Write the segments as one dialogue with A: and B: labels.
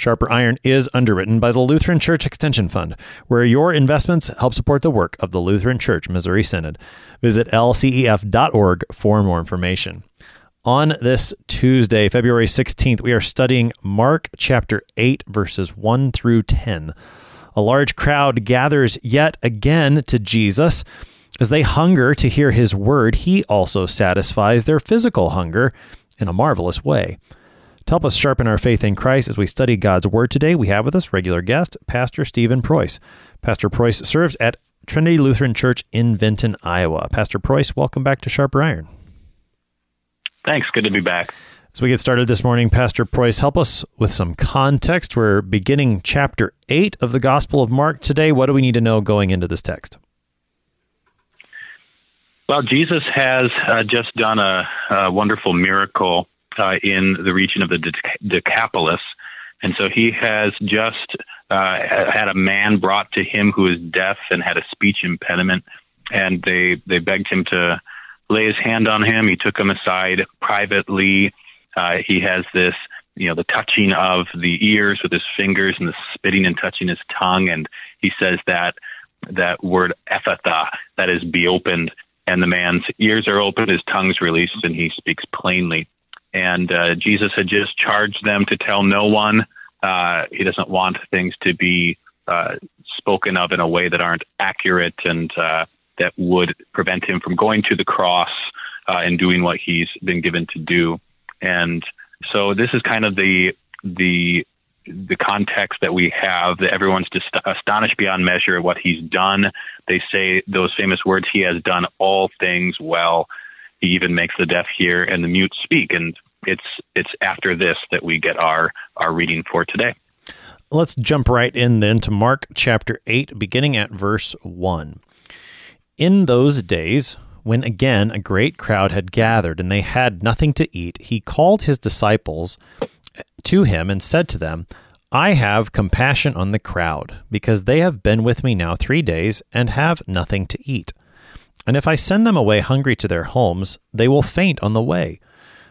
A: Sharper Iron is underwritten by the Lutheran Church Extension Fund, where your investments help support the work of the Lutheran Church Missouri Synod. Visit lcef.org for more information. On this Tuesday, February 16th, we are studying Mark chapter 8, verses 1 through 10. A large crowd gathers yet again to Jesus. As they hunger to hear his word, he also satisfies their physical hunger in a marvelous way. To help us sharpen our faith in Christ as we study God's Word today, we have with us regular guest, Pastor Stephen Preuss. Pastor Preuss serves at Trinity Lutheran Church in Vinton, Iowa. Pastor Preuss, welcome back to Sharper Iron.
B: Thanks. Good to be back.
A: As we get started this morning, Pastor Preuss, help us with some context. We're beginning chapter 8 of the Gospel of Mark today. What do we need to know going into this text?
B: Well, Jesus has uh, just done a, a wonderful miracle uh, in the region of the Decapolis. And so he has just uh, had a man brought to him who is deaf and had a speech impediment. And they, they begged him to lay his hand on him. He took him aside privately. Uh, he has this, you know, the touching of the ears with his fingers and the spitting and touching his tongue. And he says that that word ephphatha, that is, be opened. And the man's ears are open, his tongue's released, and he speaks plainly and uh, Jesus had just charged them to tell no one. Uh, he doesn't want things to be uh, spoken of in a way that aren't accurate and uh, that would prevent him from going to the cross uh, and doing what he's been given to do. And so this is kind of the the the context that we have that everyone's astonished beyond measure at what he's done. They say those famous words, "He has done all things well." He even makes the deaf hear and the mute speak. And it's it's after this that we get our our reading for today.
A: Let's jump right in then to Mark chapter 8 beginning at verse 1. In those days when again a great crowd had gathered and they had nothing to eat, he called his disciples to him and said to them, I have compassion on the crowd, because they have been with me now three days and have nothing to eat. And if I send them away hungry to their homes, they will faint on the way,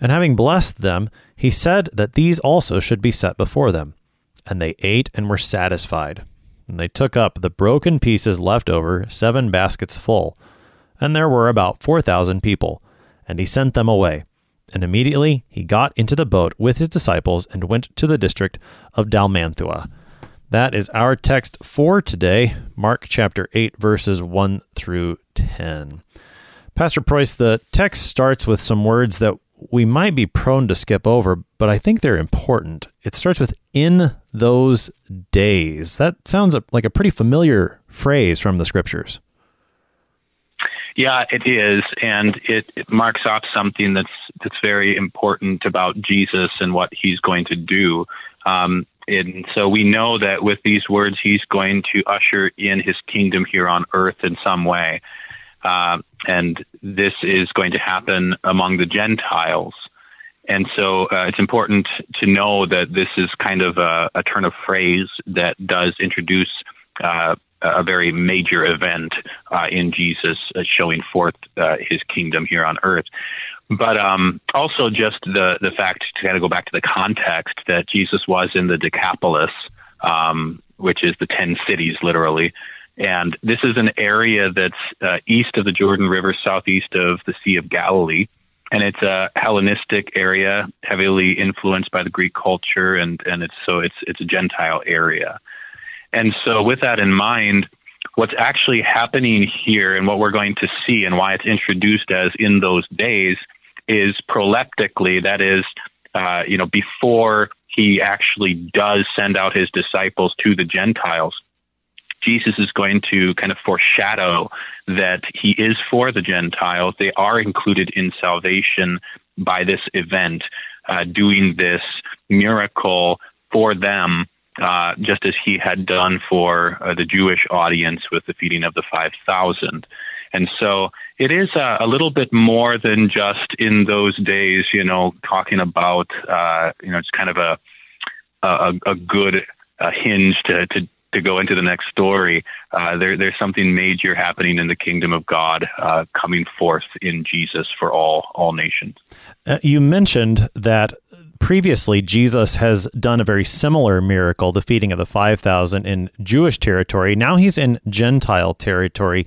A: And having blessed them, he said that these also should be set before them. And they ate and were satisfied. And they took up the broken pieces left over, seven baskets full. And there were about four thousand people. And he sent them away. And immediately he got into the boat with his disciples and went to the district of Dalmanutha. That is our text for today, Mark chapter 8, verses 1 through 10. Pastor Preuss, the text starts with some words that we might be prone to skip over, but I think they're important. It starts with in those days. That sounds like a pretty familiar phrase from the scriptures.
B: Yeah, it is, and it, it, marks off something that's that's very important about Jesus and what he's going to do. Um, and so we know that with these words, he's going to usher in his kingdom here on earth in some way. Uh, and this is going to happen among the Gentiles. And so uh, it's important to know that this is kind of a, a turn of phrase that does introduce uh, a very major event uh, in Jesus uh, showing forth uh, his kingdom here on earth. But um, also just the, the fact to kind of go back to the context that Jesus was in the Decapolis, um, which is the 10 cities literally, and this is an area that's uh, east of the Jordan River, southeast of the Sea of Galilee. And it's a Hellenistic area, heavily influenced by the Greek culture, and, and it's so it's it's a Gentile area. And so, with that in mind, what's actually happening here and what we're going to see and why it's introduced as in those days is proleptically, that is, uh, you know, before he actually does send out his disciples to the Gentiles. Jesus is going to kind of foreshadow that he is for the Gentiles. They are included in salvation by this event, uh, doing this miracle for them, uh, just as he had done for uh, the Jewish audience with the feeding of the 5,000. And so it is a, a, little bit more than just in those days, you know, talking about, uh, you know, it's kind of a, a, a good uh, hinge to, to to go into the next story, uh, there, there's something major happening in the kingdom of God uh, coming forth in Jesus for all all nations.
A: Uh, you mentioned that previously Jesus has done a very similar miracle, the feeding of the 5,000 in Jewish territory. Now he's in Gentile territory.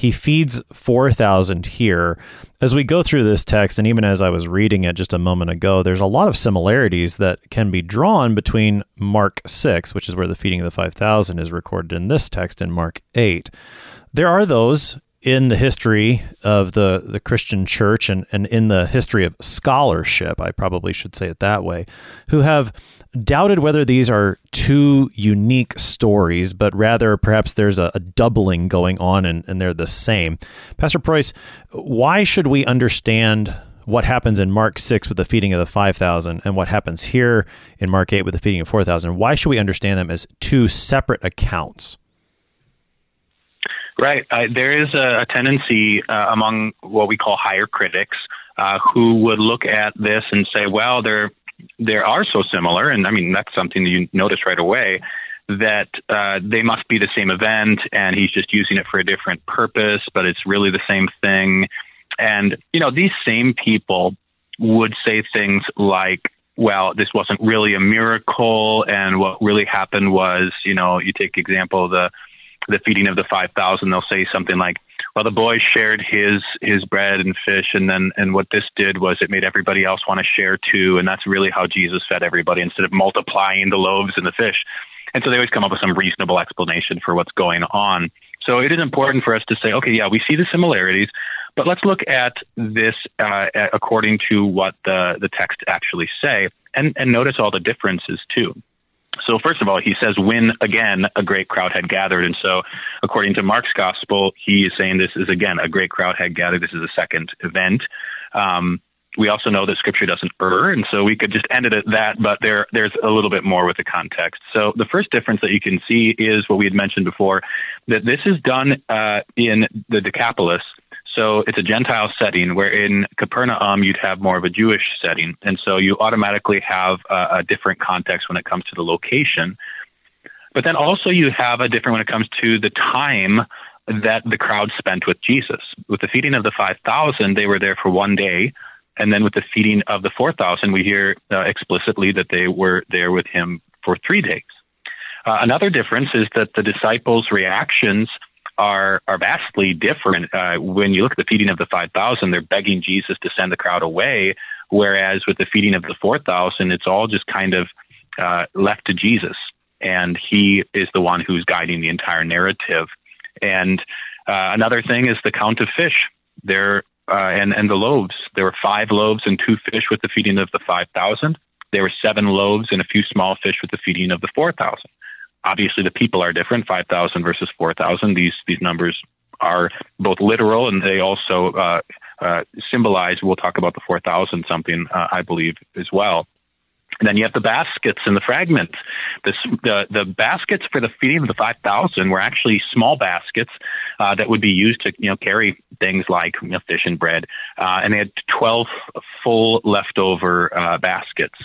A: He feeds 4,000 here. As we go through this text, and even as I was reading it just a moment ago, there's a lot of similarities that can be drawn between Mark 6, which is where the feeding of the 5,000 is recorded in this text, and Mark 8. There are those in the history of the, the Christian church and, and in the history of scholarship, I probably should say it that way, who have doubted whether these are two unique stories, but rather perhaps there's a, a doubling going on and, and they're the same. Pastor Preuss, why should we understand what happens in Mark 6 with the feeding of the 5,000 and what happens here in Mark 8 with the feeding of 4,000? Why should we understand them as two separate accounts?
B: Right. There is a, a tendency uh, among what we call higher critics uh, who would look at this and say, well, they're they are so similar, and I mean that's something that you notice right away that uh, they must be the same event, and he's just using it for a different purpose, but it's really the same thing. And you know, these same people would say things like, "Well, this wasn't really a miracle, and what really happened was, you know, you take example the the feeding of the five thousand. They'll say something like." well the boy shared his his bread and fish and then and what this did was it made everybody else want to share too and that's really how jesus fed everybody instead of multiplying the loaves and the fish and so they always come up with some reasonable explanation for what's going on so it is important for us to say okay yeah we see the similarities but let's look at this uh, according to what the the text actually say and and notice all the differences too so, first of all, he says, when again a great crowd had gathered. And so, according to Mark's gospel, he is saying this is again a great crowd had gathered. This is a second event. Um, we also know that scripture doesn't err, and so we could just end it at that, but there, there's a little bit more with the context. So, the first difference that you can see is what we had mentioned before that this is done uh, in the Decapolis. So it's a Gentile setting, where in Capernaum you'd have more of a Jewish setting. And so you automatically have a, a different context when it comes to the location. But then also you have a different when it comes to the time that the crowd spent with Jesus. With the feeding of the 5,000, they were there for one day. And then with the feeding of the 4,000, we hear uh, explicitly that they were there with him for three days. Uh, another difference is that the disciples' reactions are are vastly different. Uh, when you look at the feeding of the five thousand, they're begging Jesus to send the crowd away, whereas with the feeding of the four thousand, it's all just kind of uh, left to Jesus, and He is the one who's guiding the entire narrative. And uh, another thing is the count of fish. There uh, and and the loaves. There were five loaves and two fish with the feeding of the five thousand. There were seven loaves and a few small fish with the feeding of the four thousand obviously the people are different 5000 versus 4000 these these numbers are both literal and they also uh, uh, symbolize we'll talk about the 4000 something uh, i believe as well and then you have the baskets and the fragments. The, the, the baskets for the feeding of the 5,000 were actually small baskets uh, that would be used to you know carry things like you know, fish and bread. Uh, and they had 12 full leftover uh, baskets.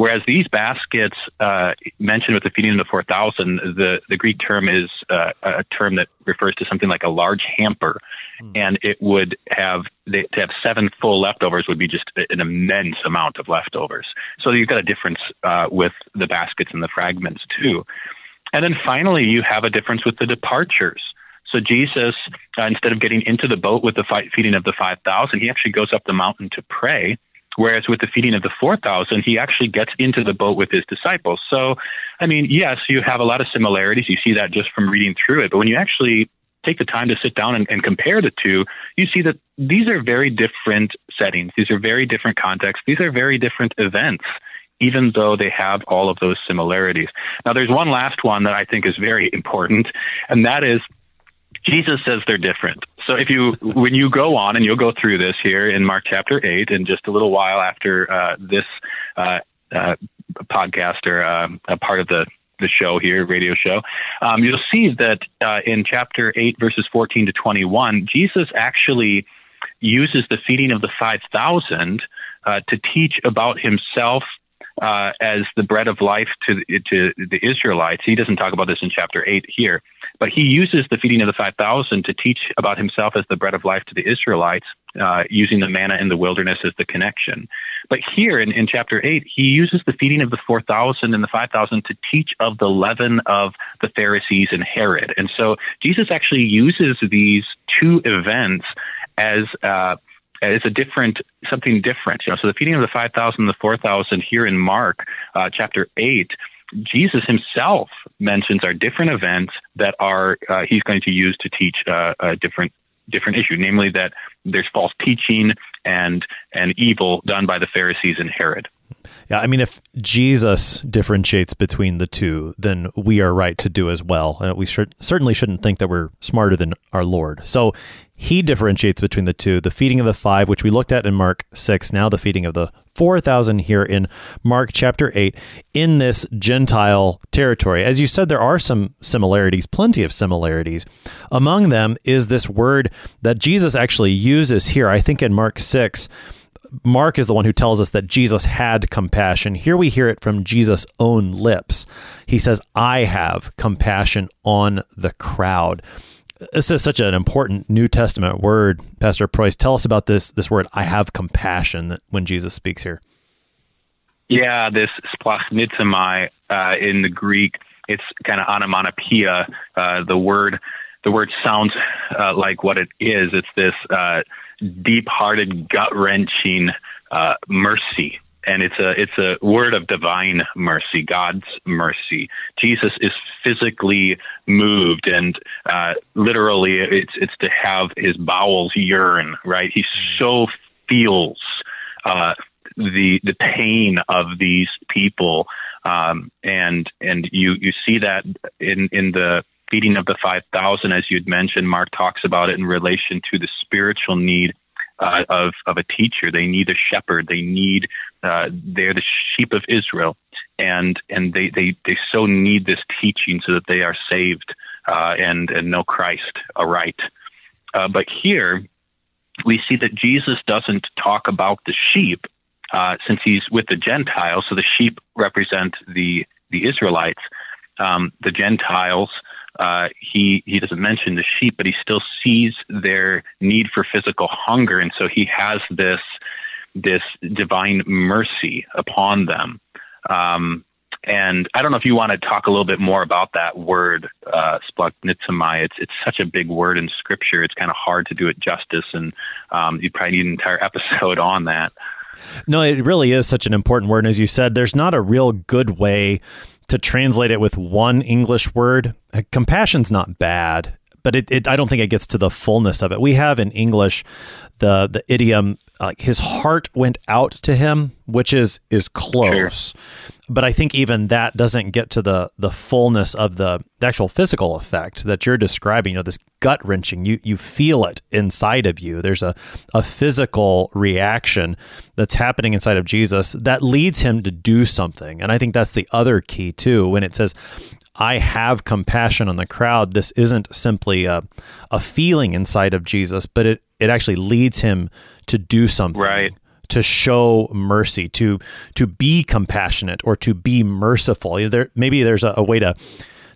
B: Whereas these baskets uh, mentioned with the feeding of the 4,000, the, the Greek term is uh, a term that refers to something like a large hamper. Mm. And it would have, they, to have seven full leftovers would be just an immense amount of leftovers. So you've got a difference uh, with the baskets and the fragments too. And then finally, you have a difference with the departures. So Jesus, uh, instead of getting into the boat with the feeding of the 5,000, he actually goes up the mountain to pray. Whereas with the feeding of the 4,000, he actually gets into the boat with his disciples. So, I mean, yes, you have a lot of similarities. You see that just from reading through it. But when you actually take the time to sit down and, and compare the two, you see that these are very different settings. These are very different contexts. These are very different events even though they have all of those similarities. Now, there's one last one that I think is very important, and that is Jesus says they're different. So if you, when you go on and you'll go through this here in Mark chapter eight, in just a little while after uh, this uh, uh, podcast or uh, a part of the the show here, radio show, um, you'll see that uh, in chapter eight, verses fourteen to twenty-one, Jesus actually uses the feeding of the five thousand uh, to teach about himself as the bread of life to to the Israelites. He doesn't talk about this in chapter eight here, but he uses the feeding of the five thousand to teach about himself as the bread of life to the Israelites, uh, using the manna in the wilderness as the connection. But here in, in chapter eight, he uses the feeding of the four thousand and the five thousand to teach of the leaven of the Pharisees and Herod. And so Jesus actually uses these two events as uh, a different something different. You know, so the feeding of the five thousand, the four thousand here in Mark uh, chapter eight. Jesus himself mentions are different events that are uh, he's going to use to teach uh, a different different issue, namely that there's false teaching and and evil done by the Pharisees and Herod.
A: Yeah, I mean, if Jesus differentiates between the two, then we are right to do as well. And we should, certainly shouldn't think that we're smarter than our Lord. So he differentiates between the two the feeding of the five, which we looked at in Mark 6, now the feeding of the 4,000 here in Mark chapter 8, in this Gentile territory. As you said, there are some similarities, plenty of similarities. Among them is this word that Jesus actually uses here, I think in Mark 6. Mark is the one who tells us that Jesus had compassion. Here we hear it from Jesus' own lips. He says, I have compassion on the crowd this is such an important New Testament word, Pastor Preuss. Tell us about this this word. I have compassion that when Jesus speaks here.
B: Yeah, this splanchnizomai uh, in the Greek, it's kind of onomatopoeia. Uh, the word the word sounds uh, like what it is. It's this uh, deep-hearted, gut-wrenching uh, mercy and it's a it's a word of divine mercy, God's mercy. Jesus is physically moved, and uh, literally, it's it's to have his bowels yearn. Right, he so feels uh, the the pain of these people, um, and and you you see that in in the feeding of the five thousand, as you'd mentioned. Mark talks about it in relation to the spiritual need uh, of of a teacher. They need a shepherd. They need uh, they're the sheep of Israel, and and they, they they so need this teaching so that they are saved uh, and and know Christ aright. Uh, but here we see that Jesus doesn't talk about the sheep uh, since he's with the Gentiles. So the sheep represent the the Israelites. Um, the Gentiles uh, he he doesn't mention the sheep, but he still sees their need for physical hunger, and so he has this this divine mercy upon them. Um, and I don't know if you want to talk a little bit more about that word, uh, It's it's such a big word in Scripture. It's kind of hard to do it justice, and um, you probably need an entire episode on that.
A: No, it really is such an important word. And as you said, there's not a real good way to translate it with one English word. Compassion's not bad, but it, it I don't think it gets to the fullness of it. We have in English the the idiom like his heart went out to him, which is is close. Sure. But I think even that doesn't get to the the fullness of the, the actual physical effect that you're describing. You know, this gut wrenching. You you feel it inside of you. There's a a physical reaction that's happening inside of Jesus that leads him to do something. And I think that's the other key too. When it says, I have compassion on the crowd. This isn't simply a, a feeling inside of Jesus, but it, it actually leads him to do something.
B: Right.
A: To show mercy, to to be compassionate, or to be merciful. There, maybe there's a, a way to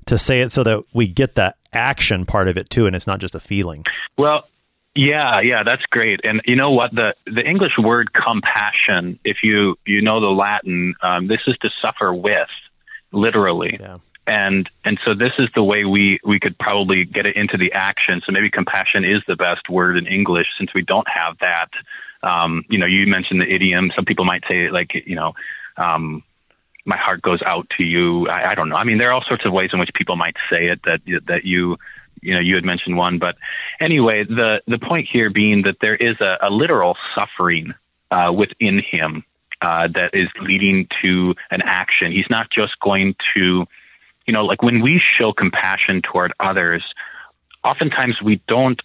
A: to say it so that we get the action part of it too, and it's not just a feeling.
B: Well, yeah, yeah, that's great. And you know what? The the English word compassion, if you you know the Latin, um, this is to suffer with, literally. Yeah and and so this is the way we we could probably get it into the action. So maybe compassion is the best word in english since we don't have that. Um, you know you mentioned the idiom. Some people might say like you know um, my heart goes out to you. I, I don't know. I mean there are all sorts of ways in which people might say it that that you you know you had mentioned one, but anyway, the the point here being that there is a, a literal suffering uh, within him uh, that is leading to an action. He's not just going to, you know, like when we show compassion toward others, oftentimes we don't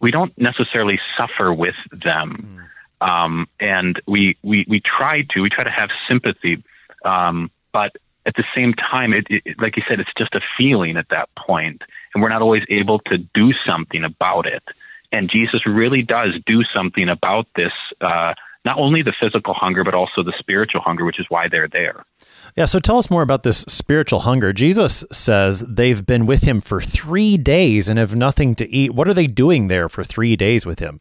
B: we don't necessarily suffer with them, mm. um, and we we we try to we try to have sympathy, um, but at the same time, it, it, like you said, it's just a feeling at that point, and we're not always able to do something about it. And Jesus really does do something about this. Uh, not only the physical hunger, but also the spiritual hunger, which is why they're there.
A: Yeah, so tell us more about this spiritual hunger. Jesus says they've been with him for three days and have nothing to eat. What are they doing there for three days with him?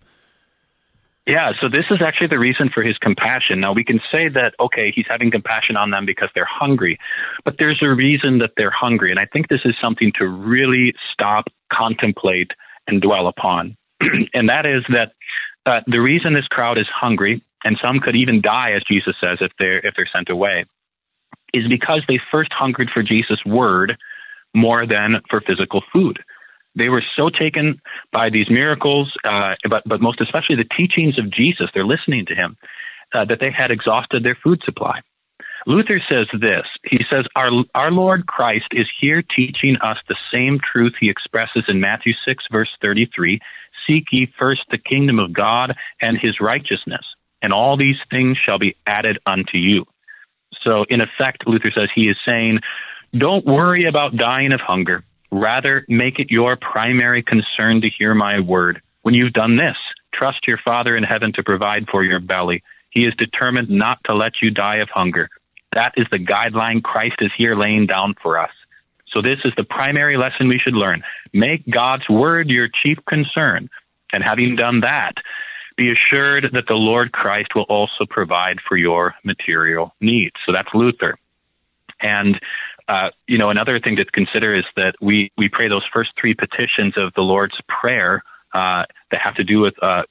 B: Yeah, so this is actually the reason for his compassion. Now, we can say that, okay, he's having compassion on them because they're hungry, but there's a reason that they're hungry. And I think this is something to really stop, contemplate, and dwell upon. and that is that uh, the reason this crowd is hungry, and some could even die, as Jesus says, if they're if they're sent away, is because they first hungered for Jesus' word more than for physical food. They were so taken by these miracles, uh, but but most especially the teachings of Jesus. They're listening to him uh, that they had exhausted their food supply. Luther says this. He says, our, our Lord Christ is here teaching us the same truth he expresses in Matthew 6, verse 33 Seek ye first the kingdom of God and his righteousness, and all these things shall be added unto you. So, in effect, Luther says he is saying, don't worry about dying of hunger. Rather, make it your primary concern to hear my word. When you've done this, trust your Father in heaven to provide for your belly. He is determined not to let you die of hunger. That is the guideline Christ is here laying down for us. So, this is the primary lesson we should learn. Make God's word your chief concern. And having done that, be assured that the Lord Christ will also provide for your material needs. So, that's Luther. And uh, you know, another thing to consider is that we, we pray those first three petitions of the Lord's Prayer uh, that have to do with uh,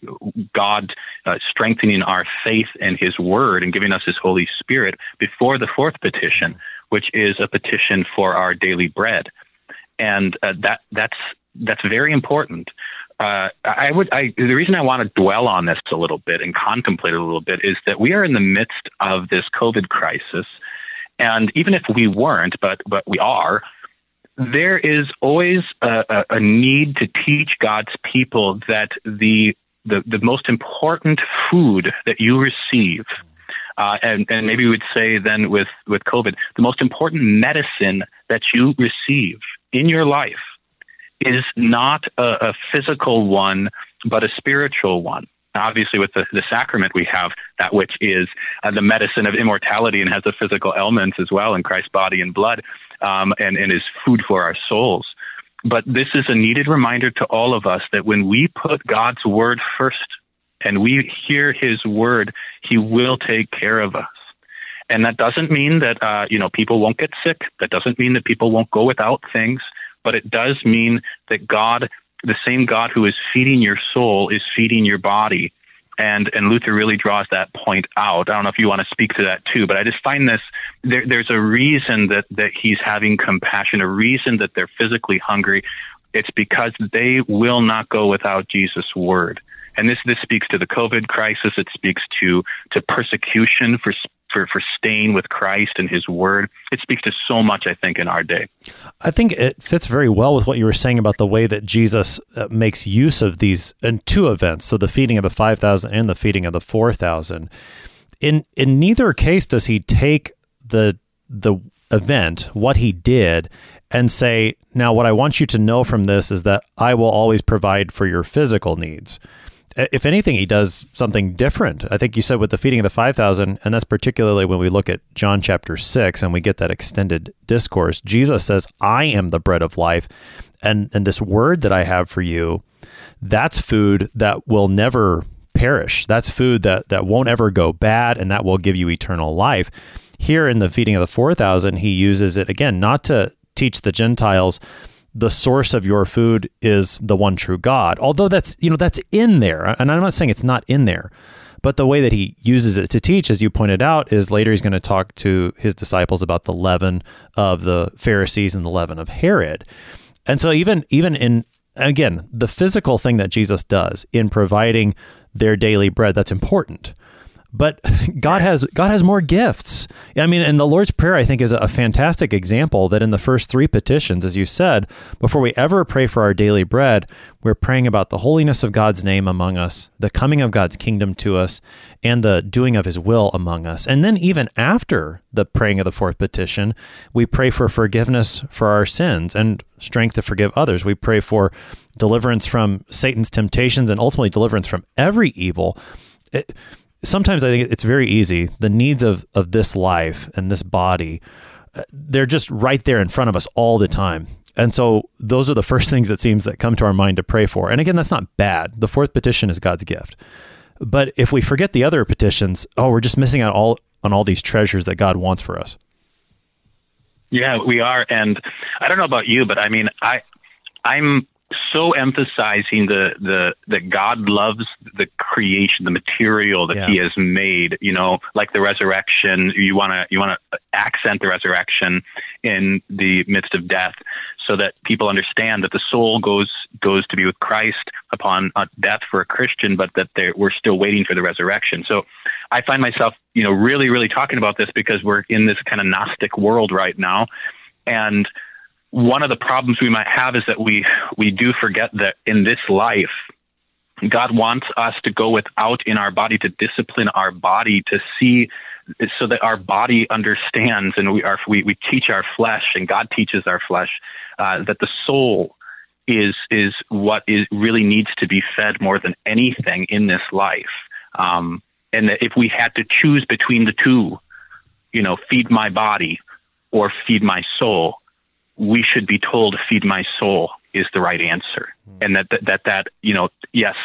B: God uh, strengthening our faith and His Word and giving us His Holy Spirit before the fourth petition, which is a petition for our daily bread, and uh, that that's that's very important. Uh, I would. I, the reason I want to dwell on this a little bit and contemplate it a little bit is that we are in the midst of this COVID crisis, and even if we weren't, but but we are, there is always a, a, need to teach God's people that the the, the most important food that you receive, uh, and, and maybe we would say then with, with COVID, the most important medicine that you receive in your life is not a, a physical one, but a spiritual one. Obviously with the, the sacrament we have that which is uh, the medicine of immortality and has the physical elements as well in christ's body and blood um, and, and is food for our souls. But this is a needed reminder to all of us that when we put god's word first and we hear his word he will take care of us. And that doesn't mean that uh, you know people won't get sick. That doesn't mean that people won't go without things but it does mean that god the same God who is feeding your soul is feeding your body. And, and Luther really draws that point out. I don't know if you want to speak to that too, but I just find this there, there's a reason that, that he's having compassion, a reason that they're physically hungry. It's because they will not go without Jesus' word. And this, this speaks to the COVID crisis. It speaks to, to persecution for for, for staying with Christ and his word. It speaks to so much, I think, in our day.
A: I think it fits very well with what you were saying about the way that Jesus uh, makes use of these in two events. So the feeding of the 5,000 and the feeding of the 4,000. In, in neither case does he take the, the event, what he did, and say, now what I want you to know from this is that I will always provide for your physical needs Uh, if anything, he does something different. I think you said with the feeding of the 5,000, and that's particularly when we look at John chapter 6 and we get that extended discourse. Jesus says, I am the bread of life. And, and this word that I have for you, that's food that will never perish. That's food that, that won't ever go bad and that will give you eternal life. Here in the feeding of the 4,000, he uses it again, not to teach the Gentiles the source of your food is the one true God. Although that's, you know, that's in there. And I'm not saying it's not in there. But the way that he uses it to teach, as you pointed out, is later he's going to talk to his disciples about the leaven of the Pharisees and the leaven of Herod. And so even even in again, the physical thing that Jesus does in providing their daily bread, that's important. But God has God has more gifts. I mean, and the Lord's Prayer I think is a fantastic example that in the first three petitions, as you said, before we ever pray for our daily bread, we're praying about the holiness of God's name among us, the coming of God's kingdom to us, and the doing of his will among us. And then even after the praying of the fourth petition, we pray for forgiveness for our sins and strength to forgive others. We pray for deliverance from Satan's temptations and ultimately deliverance from every evil. It, sometimes I think it's very easy. The needs of, of this life and this body, uh, they're just right there in front of us all the time. And so those are the first things it seems that come to our mind to pray for. And again, that's not bad. The fourth petition is God's gift. But if we forget the other petitions, oh, we're just missing out all on all these treasures that God wants for us.
B: Yeah, we are. And I don't know about you, but I mean, I I'm so emphasizing the the that God loves the creation, the material that yeah. He has made. You know, like the resurrection. You want to you want to accent the resurrection in the midst of death, so that people understand that the soul goes goes to be with Christ upon uh, death for a Christian, but that we're still waiting for the resurrection. So, I find myself, you know, really really talking about this because we're in this kind of gnostic world right now, and one of the problems we might have is that we we do forget that in this life God wants us to go without in our body to discipline our body to see so that our body understands and we are we, we teach our flesh and God teaches our flesh uh, that the soul is is what is really needs to be fed more than anything in this life. Um, and that if we had to choose between the two you know feed my body or feed my soul we should be told feed my soul is the right answer. Mm. and that, that that that you know yes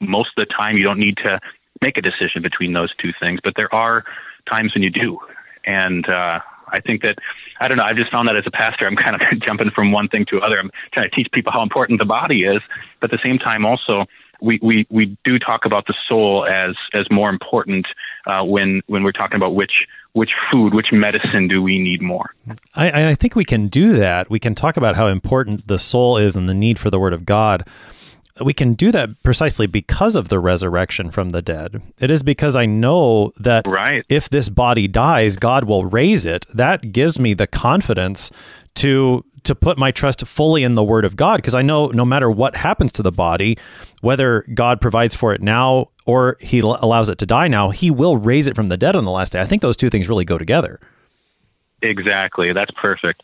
B: most of the time you don't need to make a decision between those two things but there are times when you do. And uh, i think that i don't know i've just found that as a pastor i'm kind of jumping from one thing to other i'm trying to teach people how important the body is but at the same time also we, we, we do talk about the soul as as more important uh, when when we're talking about which which food, which medicine do we need more?
A: I, I think we can do that. We can talk about how important the soul is and the need for the Word of God. We can do that precisely because of the resurrection from the dead. It is because I know that
B: right.
A: if this body dies, God will raise it. That gives me the confidence to to put my trust fully in the word of God because I know no matter what happens to the body, whether God provides for it now or he allows it to die now, he will raise it from the dead on the last day. I think those two things really go together.
B: Exactly. That's perfect.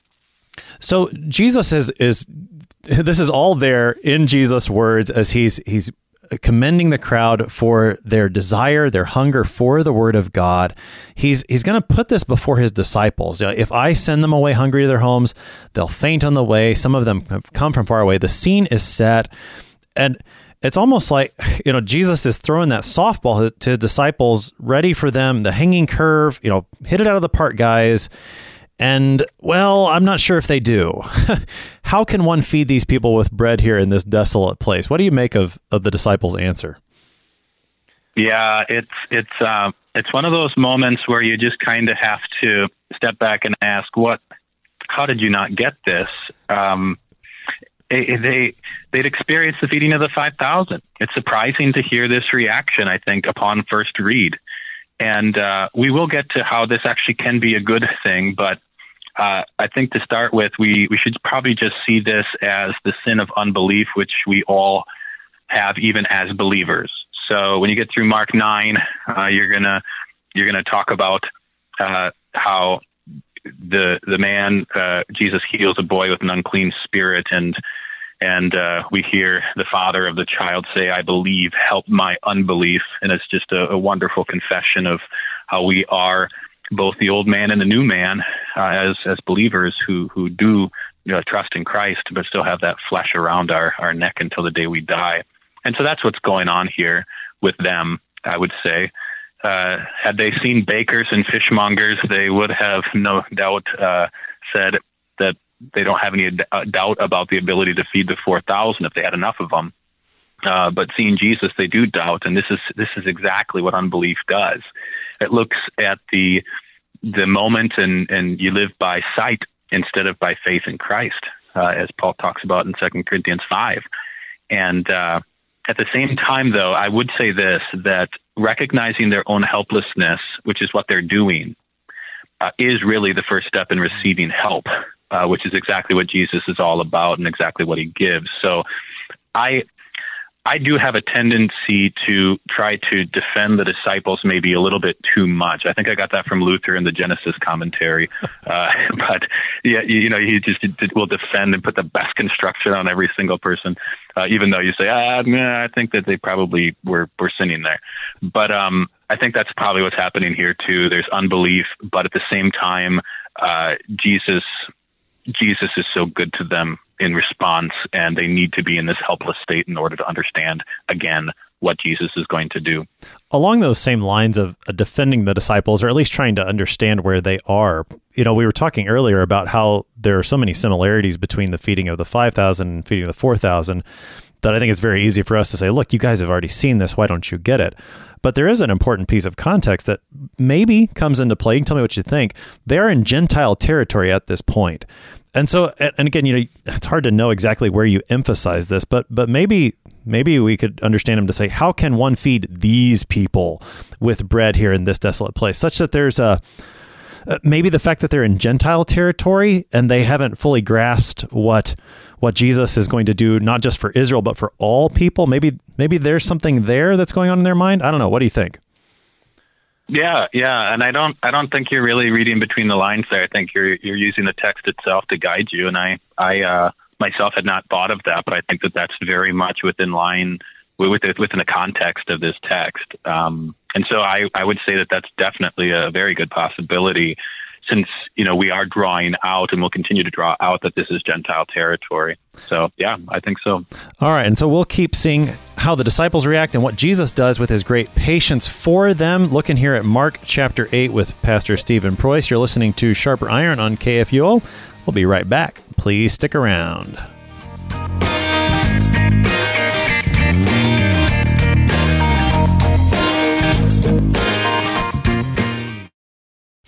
A: So Jesus is is this is all there in Jesus' words as he's he's commending the crowd for their desire, their hunger for the word of God. He's he's going to put this before his disciples. You know, if I send them away hungry to their homes, they'll faint on the way. Some of them have come from far away. The scene is set, and it's almost like you know Jesus is throwing that softball to his disciples, ready for them. The hanging curve, you know, hit it out of the park, guys. And well, I'm not sure if they do. How can one feed these people with bread here in this desolate place? What do you make of, of the disciples' answer?
B: Yeah, it's it's uh, it's one of those moments where you just kind of have to step back and ask, what? How did you not get this? Um, they they'd experienced the feeding of the five thousand. It's surprising to hear this reaction. I think upon first read, and uh, we will get to how this actually can be a good thing, but uh, I think to start with, we, we should probably just see this as the sin of unbelief, which we all have even as believers. So when you get through Mark nine, uh, you're gonna you're gonna talk about uh, how the the man uh, Jesus heals a boy with an unclean spirit, and and uh, we hear the father of the child say, "I believe, help my unbelief," and it's just a, a wonderful confession of how we are both the old man and the new man uh, as as believers who who do you know, trust in Christ, but still have that flesh around our our neck until the day we die. And so that's what's going on here with them. I would say, uh, had they seen bakers and fishmongers, they would have no doubt uh, said that they don't have any uh, doubt about the ability to feed the four thousand if they had enough of them. Uh, but seeing Jesus, they do doubt, and this is this is exactly what unbelief does. It looks at the the moment, and and you live by sight instead of by faith in Christ. uh, as Paul talks about in Second Corinthians 5. And uh, at the same time, though, I would say this that recognizing their own helplessness, which is what they're doing, uh, is really the first step in receiving help, uh, which is exactly what Jesus is all about and exactly what he gives. So I I do have a tendency to try to defend the disciples maybe a little bit too much. I think I got that from Luther in the Genesis commentary. Uh, but yeah, you, you, know, he just will defend and put the best construction on every single person, uh, even though you say, ah, I think that they probably were, were sinning there. But um, I think that's probably what's happening here too. There's unbelief, but at the same time, uh, Jesus, Jesus is so good to them in response, and they need to be in this helpless state in order to understand again what Jesus is going to do.
A: Along those same lines of uh, defending the disciples, or at least trying to understand where they are, you know, we were talking earlier about how there are so many similarities between the feeding of the 5,000 and feeding of the 4,000 that I think it's very easy for us to say, look, you guys have already seen this. Why don't you get it? But there is an important piece of context that maybe comes into play. You can tell me what you think. They are in Gentile territory at this point and so and again you know it's hard to know exactly where you emphasize this but but maybe maybe we could understand him to say how can one feed these people with bread here in this desolate place such that there's a uh, maybe the fact that they're in gentile territory and they haven't fully grasped what what Jesus is going to do not just for Israel but for all people. Maybe maybe there's something there that's going on in their mind. I don't know. What do you think?
B: Yeah, yeah, and I don't, I don't think you're really reading between the lines there. I think you're, you're using the text itself to guide you, and I, I uh, myself had not thought of that, but I think that that's very much within line with within the context of this text. Um, and so I, I would say that that's definitely a very good possibility since you know we are drawing out and we'll continue to draw out that this is Gentile territory. So yeah, I think so.
A: All right, and so we'll keep seeing how the disciples react and what Jesus does with his great patience for them. Looking here at Mark chapter eight with Pastor Stephen Preuss. You're listening to Sharper Iron on KFUO. We'll be right back. Please stick around.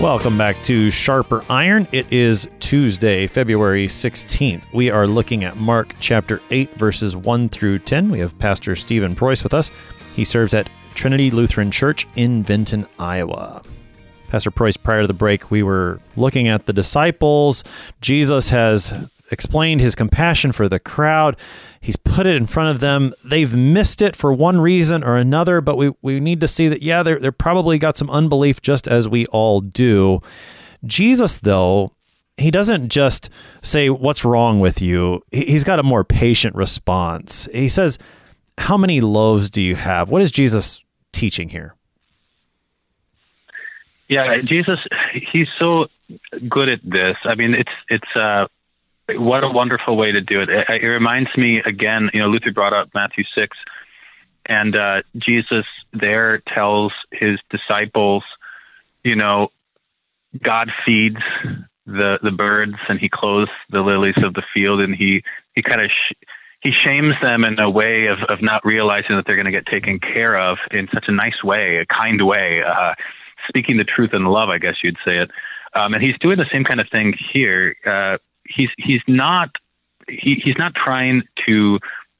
A: Welcome back to Sharper Iron. It is Tuesday, February 16th. We are looking at Mark chapter 8, verses 1 through 10. We have Pastor Stephen Preuss with us. He serves at Trinity Lutheran Church in Vinton, Iowa. Pastor Preuss, prior to the break, we were looking at the disciples. Jesus has explained his compassion for the crowd. He's put it in front of them. They've missed it for one reason or another, but we, we need to see that, yeah, they're, they're probably got some unbelief just as we all do. Jesus, though, he doesn't just say, What's wrong with you? He's got a more patient response. He says, How many loaves do you have? What is Jesus teaching here?
B: Yeah, Jesus, he's so good at this. I mean, it's it's uh, what a wonderful way to do it. it. It, reminds me again, you know, Luther brought up Matthew 6, and uh, Jesus there tells his disciples, you know, God feeds the, the birds and he clothes the lilies of the field, and he, he kind of sh- he shames them in a way of, of not realizing that they're going to get taken care of in such a nice way, a kind way, uh, speaking the truth in love, I guess you'd say it. Um, and he's doing the same kind of thing here. Uh, he's he's not he, he's not trying to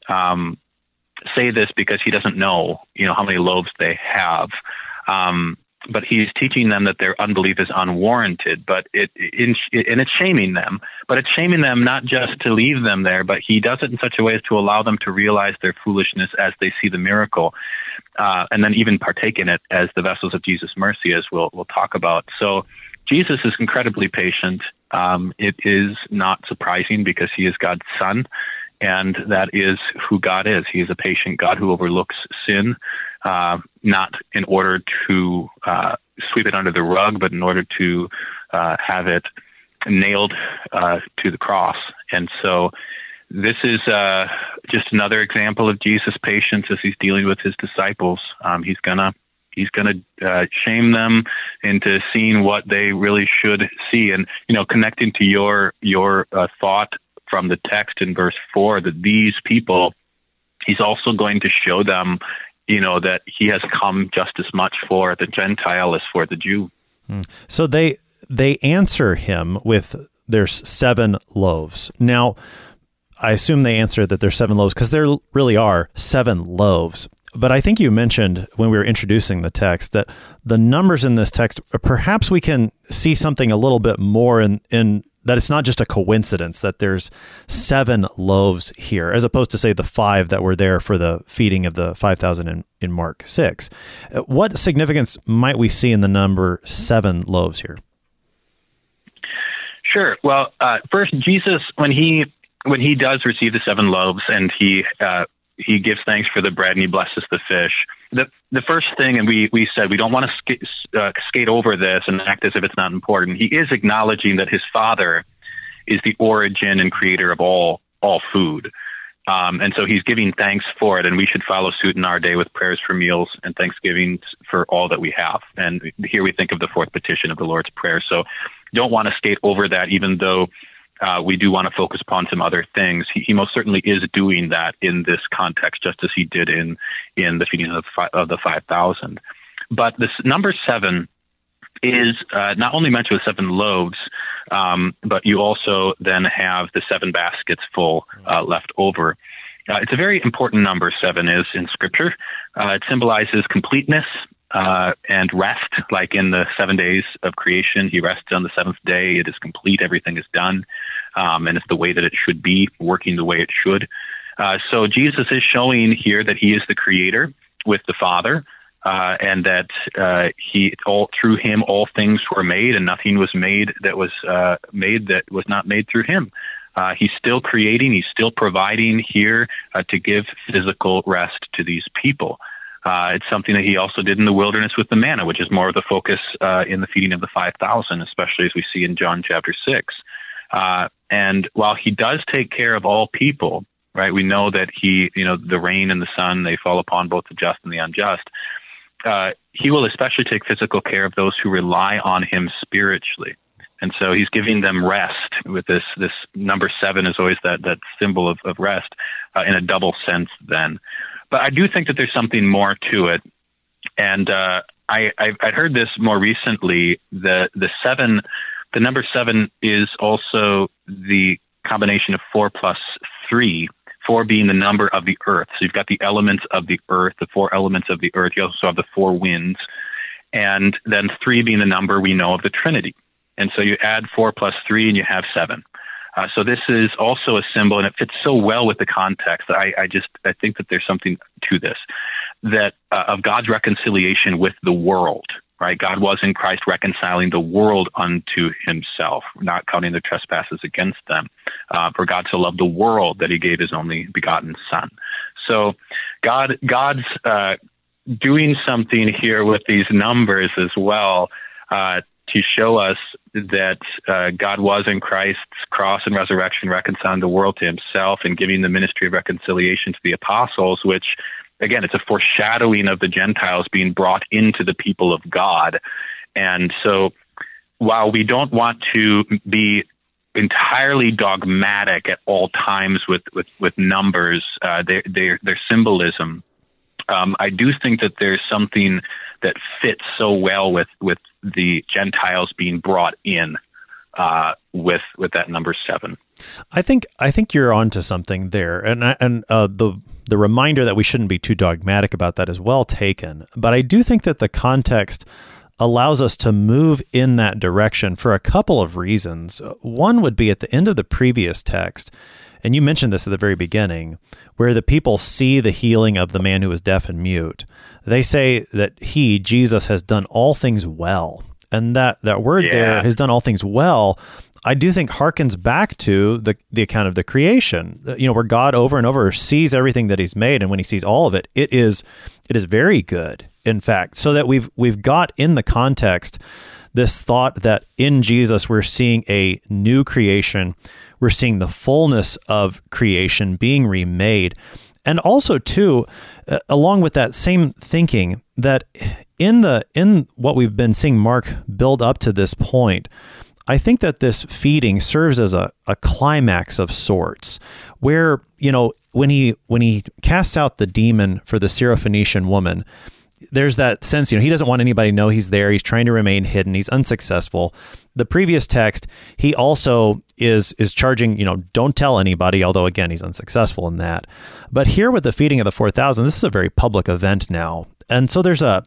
B: um, say this because he doesn't know you know how many loaves they have. Um, but he's teaching them that their unbelief is unwarranted, but it in, and it's shaming them. But it's shaming them not just to leave them there, but he does it in such a way as to allow them to realize their foolishness as they see the miracle, uh, and then even partake in it as the vessels of Jesus' mercy, as we'll we'll talk about. So Jesus is incredibly patient. Um, it is not surprising because he is God's son, and that is who God is. He is a patient God who overlooks sin, uh, not in order to uh, sweep it under the rug, but in order to uh, have it nailed uh, to the cross. And so this is uh, just another example of Jesus' patience as he's dealing with his disciples. Um, he's gonna he's gonna uh, shame them into seeing what they really should see, and you know, connecting to your your uh, thought from the text in verse four that these people, he's also going to show them, you know, that he has come just as much for the Gentile as for the Jew.
A: Hmm. So they they answer him with there's seven loaves. Now, I assume they answer that there's seven loaves because there really are seven loaves. But I think you mentioned when we were introducing the text that the numbers in this text, perhaps we can see something a little bit more in, in that it's not just a coincidence that there's seven loaves here, as opposed to say the five that were there for the feeding of the 5,000 in, in Mark 6. What significance might we see in the number seven loaves here?
B: Sure. Well, uh, first, Jesus, when he when he does receive the seven loaves and he uh, he gives thanks for the bread and he blesses the fish. The the first thing, and we we said we don't want to skate, uh, skate over this and act as if it's not important. He is acknowledging that his father is the origin and creator of all all food. Um, and so he's giving thanks for it, and we should follow suit in our day with prayers for meals and thanksgiving for all that we have. And here we think of the fourth petition of the Lord's Prayer. So don't want to skate over that, even though uh, we do want to focus upon some other things. He, he, most certainly is doing that in this context, just as he did in in the feeding of, of the five thousand. But this number seven is uh, not only mentioned with seven loaves, um, but you also then have the seven baskets full uh, left over. Uh, it's a very important number. Seven is in Scripture. Uh, it symbolizes completeness uh, and rest, like in the seven days of creation. He rested on the seventh day. It is complete. Everything is done. Um, and it's the way that it should be, working the way it should. Uh, so Jesus is showing here that he is the creator with the Father. Uh, and that uh, he all through him all things were made, and nothing was made that was uh, made that was not made through him. Uh, he's still creating, he's still providing here uh, to give physical rest to these people. Uh, it's something that he also did in the wilderness with the manna, which is more of the focus uh, in the feeding of the 5,000, especially as we see in John chapter 6. Uh, and while he does take care of all people, right, we know that he, you know, the rain and the sun, they fall upon both the just and the unjust. Uh, he will especially take physical care of those who rely on him spiritually. And so he's giving them rest with this, this number seven is always that, that symbol of, of rest uh, in a double sense then. But I do think that there's something more to it. And uh, I, I, I heard this more recently. The, the seven, the number seven is also the combination of four plus three, four being the number of the earth. So you've got the elements of the earth, the four elements of the earth. You also have the four winds. And then three being the number we know of the Trinity. And so you add four plus three and you have seven. Uh, so this is also a symbol, and it fits so well with the context. I, I just I think that there's something to this that uh, of God's reconciliation with the world. Right, God was in Christ reconciling the world unto Himself, not counting their trespasses against them. Uh, for God so loved the world that He gave His only begotten Son. So, God God's uh, doing something here with these numbers as well uh, to show us that uh, God was in Christ's cross and resurrection reconciling the world to himself and giving the ministry of reconciliation to the apostles, which, again, it's a foreshadowing of the Gentiles being brought into the people of God. And so while we don't want to be entirely dogmatic at all times with, with, with numbers, uh, their, their, their symbolism, um, I do think that there's something that fits so well with, with the Gentiles being brought in uh, with with that number seven.
A: I think I think you're onto something there, and and uh, the the reminder that we shouldn't be too dogmatic about that is well taken. But I do think that the context allows us to move in that direction for a couple of reasons. One would be at the end of the previous text, and you mentioned this at the very beginning, where the people see the healing of the man who was deaf and mute. They say that he, Jesus, has done all things well. And that, that word yeah. there has done all things well. I do think harkens back to the the account of the creation. Uh, you know, where God over and over sees everything that He's made, and when He sees all of it, it is it is very good. In fact, so that we've we've got in the context this thought that in Jesus we're seeing a new creation, we're seeing the fullness of creation being remade. And also too, uh, along with that same thinking that in the in what we've been seeing Mark build up to this point, I think that this feeding serves as a, a climax of sorts where, you know, when he when he casts out the demon for the Syrophoenician woman, there's that sense, you know, he doesn't want anybody to know he's there. He's trying to remain hidden. He's unsuccessful. The previous text, he also is is charging, you know, don't tell anybody, although again, he's unsuccessful in that. But here with the feeding of the 4000, this is a very public event now. And so there's a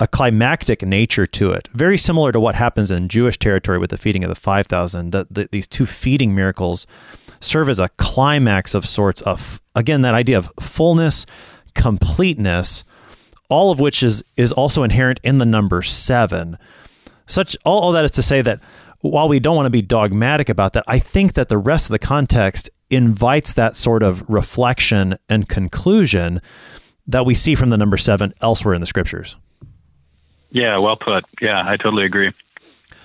A: a climactic nature to it, very similar to what happens in Jewish territory with the feeding of the 5,000. That the, these two feeding miracles serve as a climax of sorts of, again, that idea of fullness, completeness, all of which is, is also inherent in the number seven. Such all, all that is to say that while we don't want to be dogmatic about that, I think that the rest of the context invites that sort of reflection and conclusion that we see from the number seven elsewhere in the scriptures.
B: Yeah, well put. Yeah, I totally agree.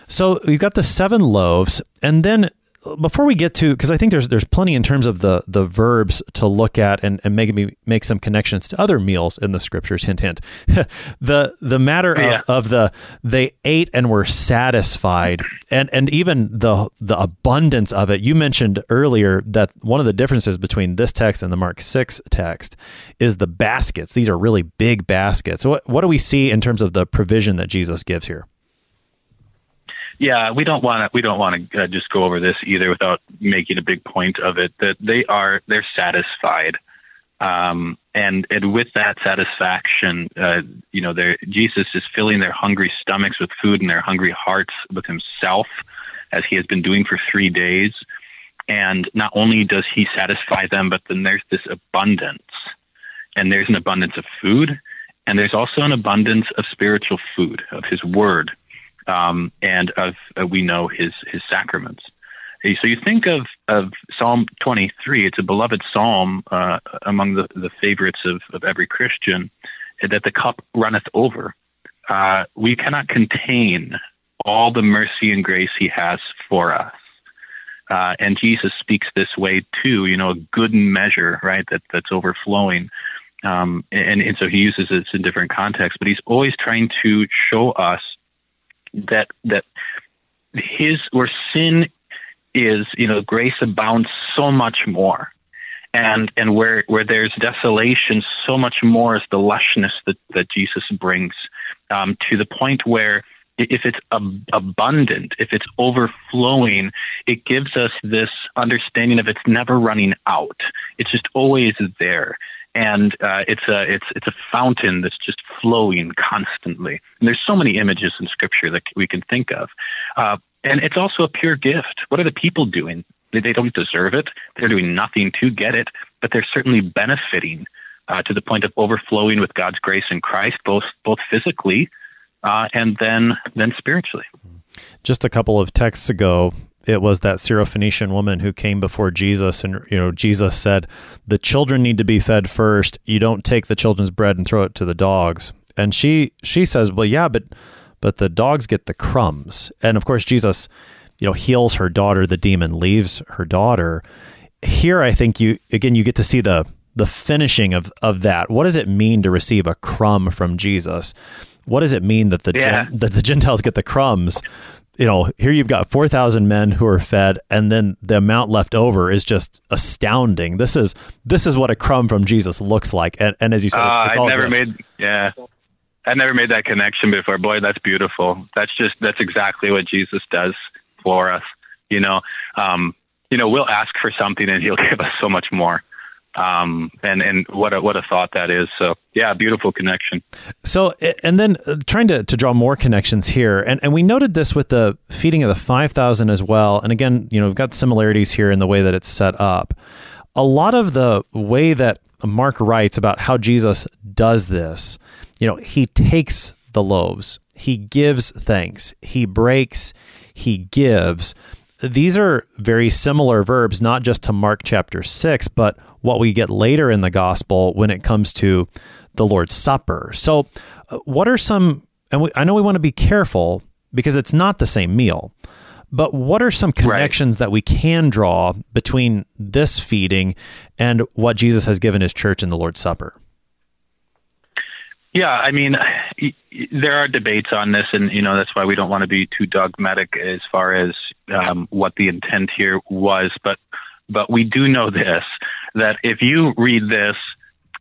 A: So you've got the seven loaves, and then before we get to because I think there's there's plenty in terms of the the verbs to look at and, and make me make some connections to other meals in the scriptures. Hint hint. the the matter yeah. of, of, the they ate and were satisfied, and and even the the abundance of it. You mentioned earlier that one of the differences between this text and the Mark six text is the baskets. These are really big baskets. So what what do we see in terms of the provision that Jesus gives here?
B: Yeah, we don't want to. We don't want to uh, just go over this either without making a big point of it. That they are they're satisfied, um, and and with that satisfaction, uh, you know, Jesus is filling their hungry stomachs with food and their hungry hearts with Himself, as He has been doing for three days. And not only does He satisfy them, but then there's this abundance, and there's an abundance of food, and there's also an abundance of spiritual food of His Word um, and of uh, we know his his sacraments. So you think of, of Psalm 23, it's a beloved psalm uh, among the, the favorites of, of every Christian, that the cup runneth over. Uh, we cannot contain all the mercy and grace he has for us. Uh, and Jesus speaks this way too, you know, a good measure, right, that, that's overflowing. Um, and, and so he uses it in different contexts, but he's always trying to show us that that his where sin is, you know, grace abounds so much more. And and where where there's desolation, so much more is the lushness that, that Jesus brings um, to the point where if it's ab- abundant, if it's overflowing, it gives us this understanding of it's never running out. It's just always there and uh, it's a it's it's a fountain that's just flowing constantly. And there's so many images in Scripture that we can think of, uh, and it's also a pure gift. What are the people doing? They, don't deserve it. They're doing nothing to get it, but they're certainly benefiting uh, to the point of overflowing with God's grace in Christ, both both physically uh, and then then spiritually.
A: Just a couple of texts ago, it was that Syrophoenician woman who came before Jesus, and you know Jesus said, "The children need to be fed first. You don't take the children's bread and throw it to the dogs." And she she says, "Well, yeah, but but the dogs get the crumbs." And of course, Jesus, you know, heals her daughter. The demon leaves her daughter. Here, I think you again you get to see the the finishing of of that. What does it mean to receive a crumb from Jesus? What does it mean that the yeah. that the Gentiles get the crumbs? You know, here you've got 4,000 men who are fed and then the amount left over is just astounding. This is this is what a crumb from Jesus looks like. And, and as you said, it's,
B: uh,
A: it's
B: I never good. made yeah. I never made that connection before. Boy, that's beautiful. That's just that's exactly what Jesus does for us. You know, um, you know, we'll ask for something and he'll give us so much more um, and and what a, what a thought that is. So yeah, beautiful connection.
A: So and then uh, trying to, to draw more connections here, and and we noted this with the feeding of the five thousand as well. And again, you know, we've got similarities here in the way that it's set up. A lot of the way that Mark writes about how Jesus does this, you know, he takes the loaves, he gives thanks, he breaks, he gives these are very similar verbs, not just to Mark chapter 6, but what we get later in the gospel when it comes to the Lord's Supper. So, uh, what are some, and we, I know we want to be careful because it's not the same meal. But what are some connections right. that we can draw between this feeding and what Jesus has given his church in the Lord's Supper?
B: Yeah, I mean, there are debates on this, and you know that's why we don't want to be too dogmatic as far as um, what the intent here was. But but we do know this that if you read this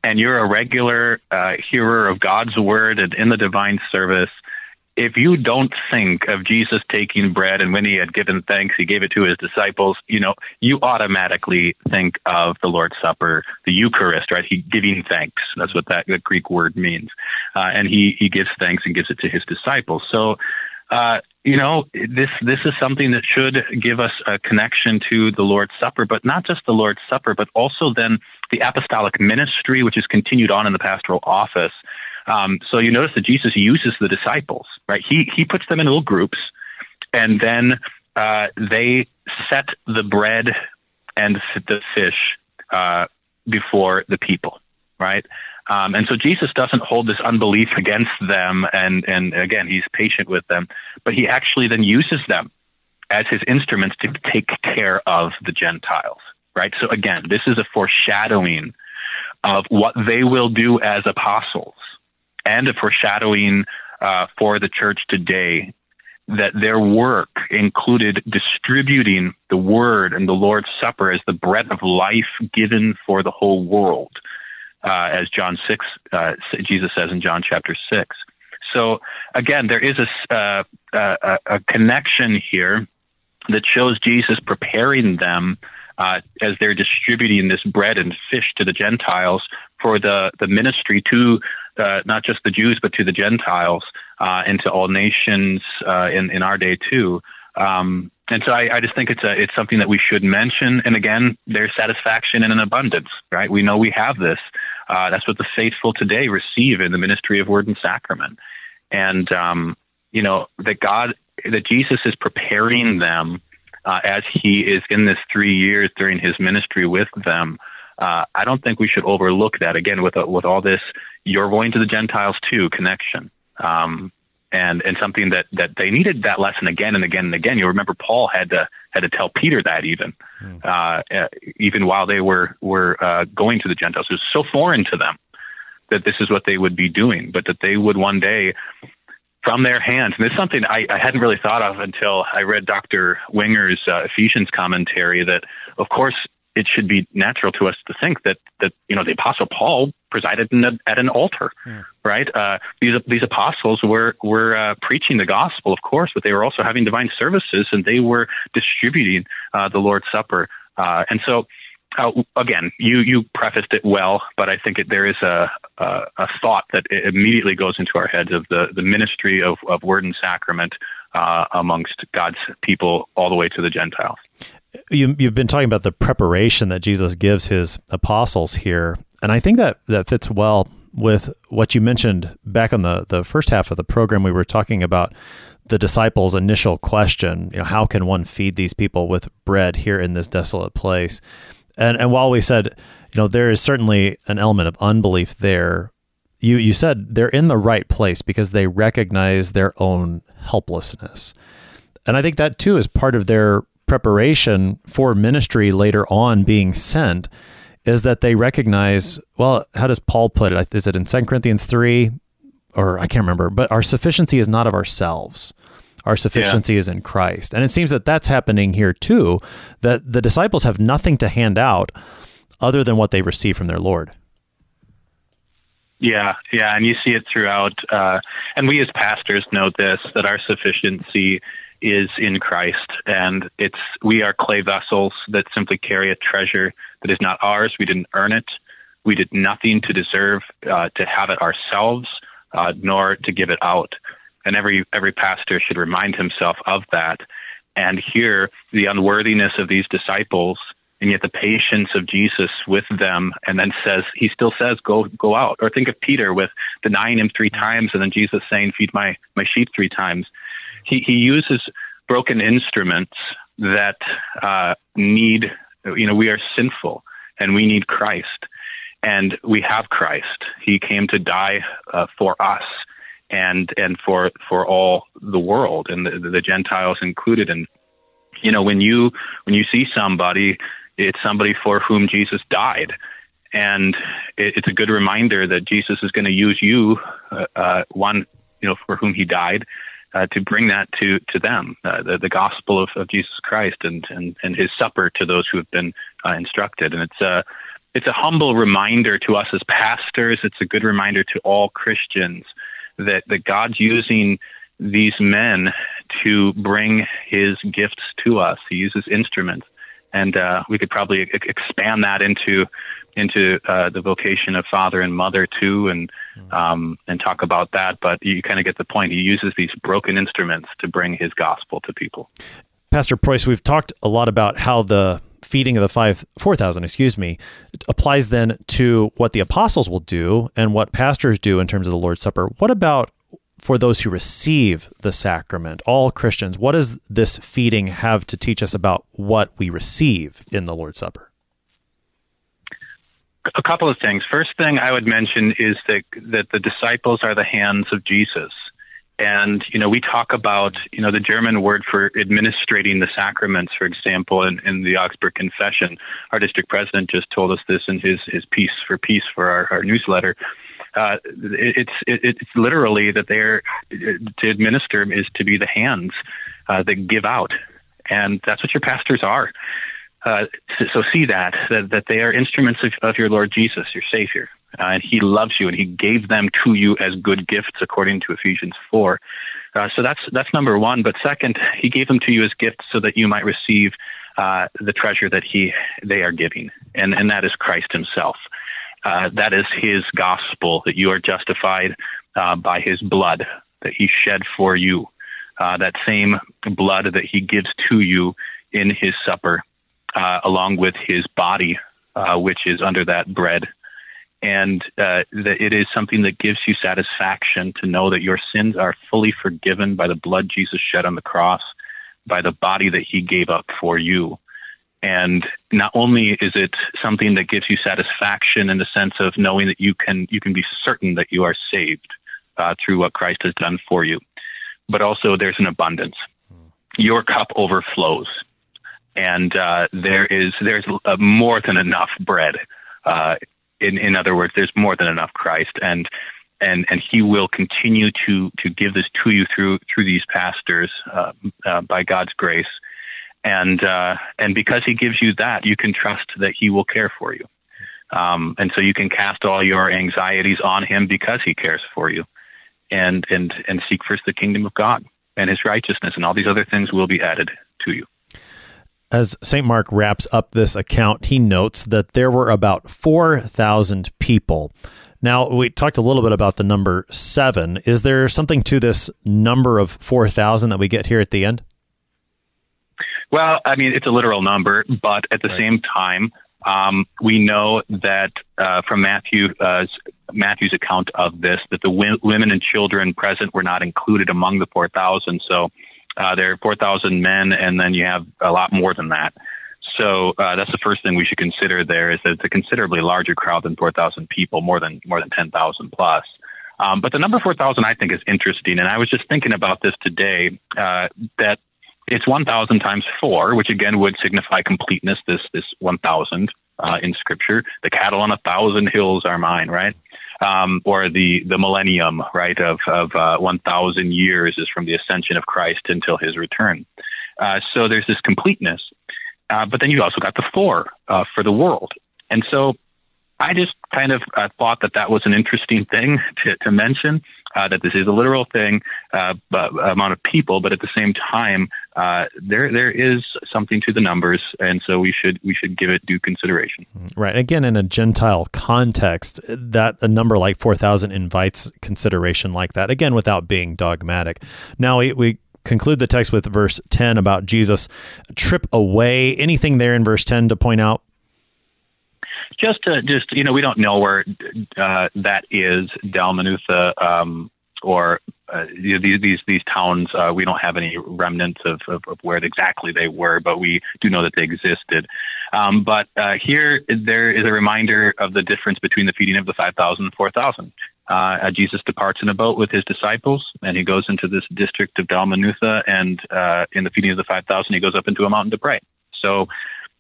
B: and you're a regular uh, hearer of God's word and in the divine service, if you don't think of Jesus taking bread and when he had given thanks, he gave it to his disciples, you know, you automatically think of the Lord's Supper, the Eucharist, right? He giving thanks. That's what that, Greek word means. Uh, and he, he gives thanks and gives it to his disciples. So, uh, you know, this this is something that should give us a connection to the Lord's Supper, but not just the Lord's Supper, but also then the apostolic ministry, which is continued on in the pastoral office. Um, so you notice that Jesus uses the disciples, right? He he puts them in little groups, and then uh, they set the bread and the fish uh, before the people, right? Um, and so Jesus doesn't hold this unbelief against them, and and again, he's patient with them, but he actually then uses them as his instruments to take care of the Gentiles, right? So again, this is a foreshadowing of what they will do as apostles and a foreshadowing uh, for the church today that their work included distributing the word and the Lord's Supper as the bread of life given for the whole world, uh, as John 6, uh, Jesus says in John chapter 6. So again, there is a, uh, a, a connection here that shows Jesus preparing them uh, as they're distributing this bread and fish to the Gentiles for the, the ministry to uh, not just the Jews, but to the Gentiles uh, and to all nations uh, in, in our day too. Um, and so I, I, just think it's a it's something that we should mention. And again, there's satisfaction in an abundance, right? We know we have this. Uh, that's what the faithful today receive in the ministry of Word and Sacrament. And um, you know that God, that Jesus is preparing them uh, as He is in this three years during His ministry with them. Uh, I don't think we should overlook that. Again, with with all this you're going to the Gentiles too connection. Um, and and something that that they needed that lesson again and again and again. You remember Paul had to had to tell Peter that even mm. uh, even while they were were uh, going to the Gentiles. It was so foreign to them that this is what they would be doing, but that they would one day from their hands. And it's something I, I hadn't really thought of until I read Dr. Winger's uh, Ephesians commentary. That of course it should be natural to us to think that that you know the apostle Paul presided a, at an altar, yeah. right? Uh, these these apostles were were uh, preaching the gospel, of course, but they were also having divine services and they were distributing uh, the Lord's Supper. Uh, and so, uh, again, you you prefaced it well, but I think it, there is a, a, a thought that immediately goes into our heads of the the ministry of of word and sacrament uh, amongst God's people all the way to the Gentiles.
A: You, you've been talking about the preparation that Jesus gives his apostles here, and I think that that fits well with what you mentioned back on the the first half of the program. We were talking about the disciples' initial question, you know, how can one feed these people with bread here in this desolate place? And and while we said, you know, there is certainly an element of unbelief there, you you said they're in the right place because they recognize their own helplessness. And I think that too is part of their preparation for ministry later on being sent is that they recognize, well, how does Paul put it? Is it in 2 Corinthians 3 or I can't remember, but our sufficiency is not of ourselves. Our sufficiency yeah. is in Christ. And it seems that that's happening here too, that the disciples have nothing to hand out other than what they receive from their Lord.
B: Yeah, yeah, and you see it throughout. Uh, and we as pastors know this that our sufficiency is in Christ, and it's we are clay vessels that simply carry a treasure that is not ours. We didn't earn it. We did nothing to deserve uh, to have it ourselves, uh, nor to give it out. And every every pastor should remind himself of that. And here, the unworthiness of these disciples, and yet the patience of Jesus with them, and then says he still says, "Go go out." Or think of Peter with denying him three times, and then Jesus saying, "Feed my my sheep three times." He, he uses broken instruments that uh, need, you know, we are sinful and we need Christ. And we have Christ. He came to die uh, for us. and and for for all the world and the, the Gentiles included. And you know, when you when you see somebody, it's somebody for whom Jesus died, and it, it's a good reminder that Jesus is going to use you, uh, uh, one you know, for whom He died. Uh, to bring that to to them, uh, the, the gospel of, of Jesus Christ and, and and His supper to those who have been uh, instructed, and it's a it's a humble reminder to us as pastors. It's a good reminder to all Christians that, that God's using these men to bring his gifts to us. He uses instruments. And uh, we could probably e- expand that into into uh, the vocation of father and mother too, and mm-hmm. um, and talk about that. But you kind of get the point. He uses these broken instruments to bring his gospel to people.
A: Pastor Preuss, we've talked a lot about how the feeding of the five four thousand, excuse me, applies then to what the apostles will do and what pastors do in terms of the Lord's Supper. What about for those who receive the sacrament, all Christians? What does this feeding have to teach us about what we receive in the Lord's Supper?
B: A couple of things. First thing I would mention is that that the disciples are the hands of Jesus. And, you know, we talk about, you know, the German word for administrating the sacraments, for example, in, in the Augsburg Confession. Our district president just told us this in his, his piece for peace for our, our newsletter. Uh, it's it, it's literally that they're to administer is to be the hands uh, that give out, and that's what your pastors are. Uh, so, so, see that, that that they are instruments of, of your Lord Jesus, your Savior, uh, and He loves you, and He gave them to you as good gifts, according to Ephesians four. Uh, so that's that's number one. But second, He gave them to you as gifts so that you might receive uh, the treasure that He they are giving, and and that is Christ Himself. Uh, that is His gospel that you are justified uh, by His blood that He shed for you. Uh, that same blood that He gives to you in His supper, along with His body, which is under that bread and uh, that it is something that gives you satisfaction to know that your sins are fully forgiven by the blood Jesus shed on the cross, by the body that he gave up for you. And not only is it something that gives you satisfaction in the sense of knowing that you can you can be certain that you are saved uh, through what Christ has done for you, but also there's an abundance. Your cup overflows, and uh, there is there's uh, more than enough bread uh, in, in other words, there's more than enough Christ, and and and He will continue to to give this to you through through these pastors uh, by God's grace, and uh, and because He gives you that, you can trust that He will care for you, um, and so you can cast all your anxieties on Him because He cares for you, and and and seek first the kingdom of God and His righteousness, and all these other things will be added to you.
A: As St. Mark wraps up this account, he notes that there were about 4,000 people. Now, we talked a little bit about the number seven. Is there something to this number of 4,000 that we get here at the end?
B: Well, I mean, it's a literal number, but at the right. same time, um, we know that uh, from Matthew, uh, Matthew's account of this, that the w- women and children present were not included among the 4,000. So uh, there are 4,000 men, and then you have a lot more than that. So uh, that's the first thing we should consider. There is that it's a considerably larger crowd than 4,000 people, more than more than 10,000 plus. Um, but the number 4,000 I think is interesting, and I was just thinking about this today. Uh, that it's 1,000 times four, which again would signify completeness. This this 1,000 uh, in Scripture. The cattle on a thousand hills are mine, right? um, or the the millennium, right, of of uh, 1,000 years is from the ascension of Christ until His return. Uh, so there's this completeness, uh, but then you also got the four uh, for the world, and so I just kind of uh, thought that that was an interesting thing to, to mention. Uh, that this is a literal thing, uh, amount of people, but at the same time, uh, there there is something to the numbers, and so we should we should give it due consideration.
A: Right. Again, in a Gentile context, that a number like four thousand invites consideration like that. Again, without being dogmatic. Now we, we conclude the text with verse 10 about Jesus trip away. Anything there in verse 10 to point out?
B: Just to just you know we don't know where uh, that is Dalmanutha um, or uh, these these these towns. Uh, we don't have any remnants of, of, of, where exactly they were, but we do know that they existed. Um, but uh, here there is a reminder of the difference between the feeding of the 5,000 and 4,000. uh, Jesus departs in a boat with his disciples, and he goes into this district of Dalmanutha, and uh, in the feeding of the 5,000, he goes up into a mountain to pray. So,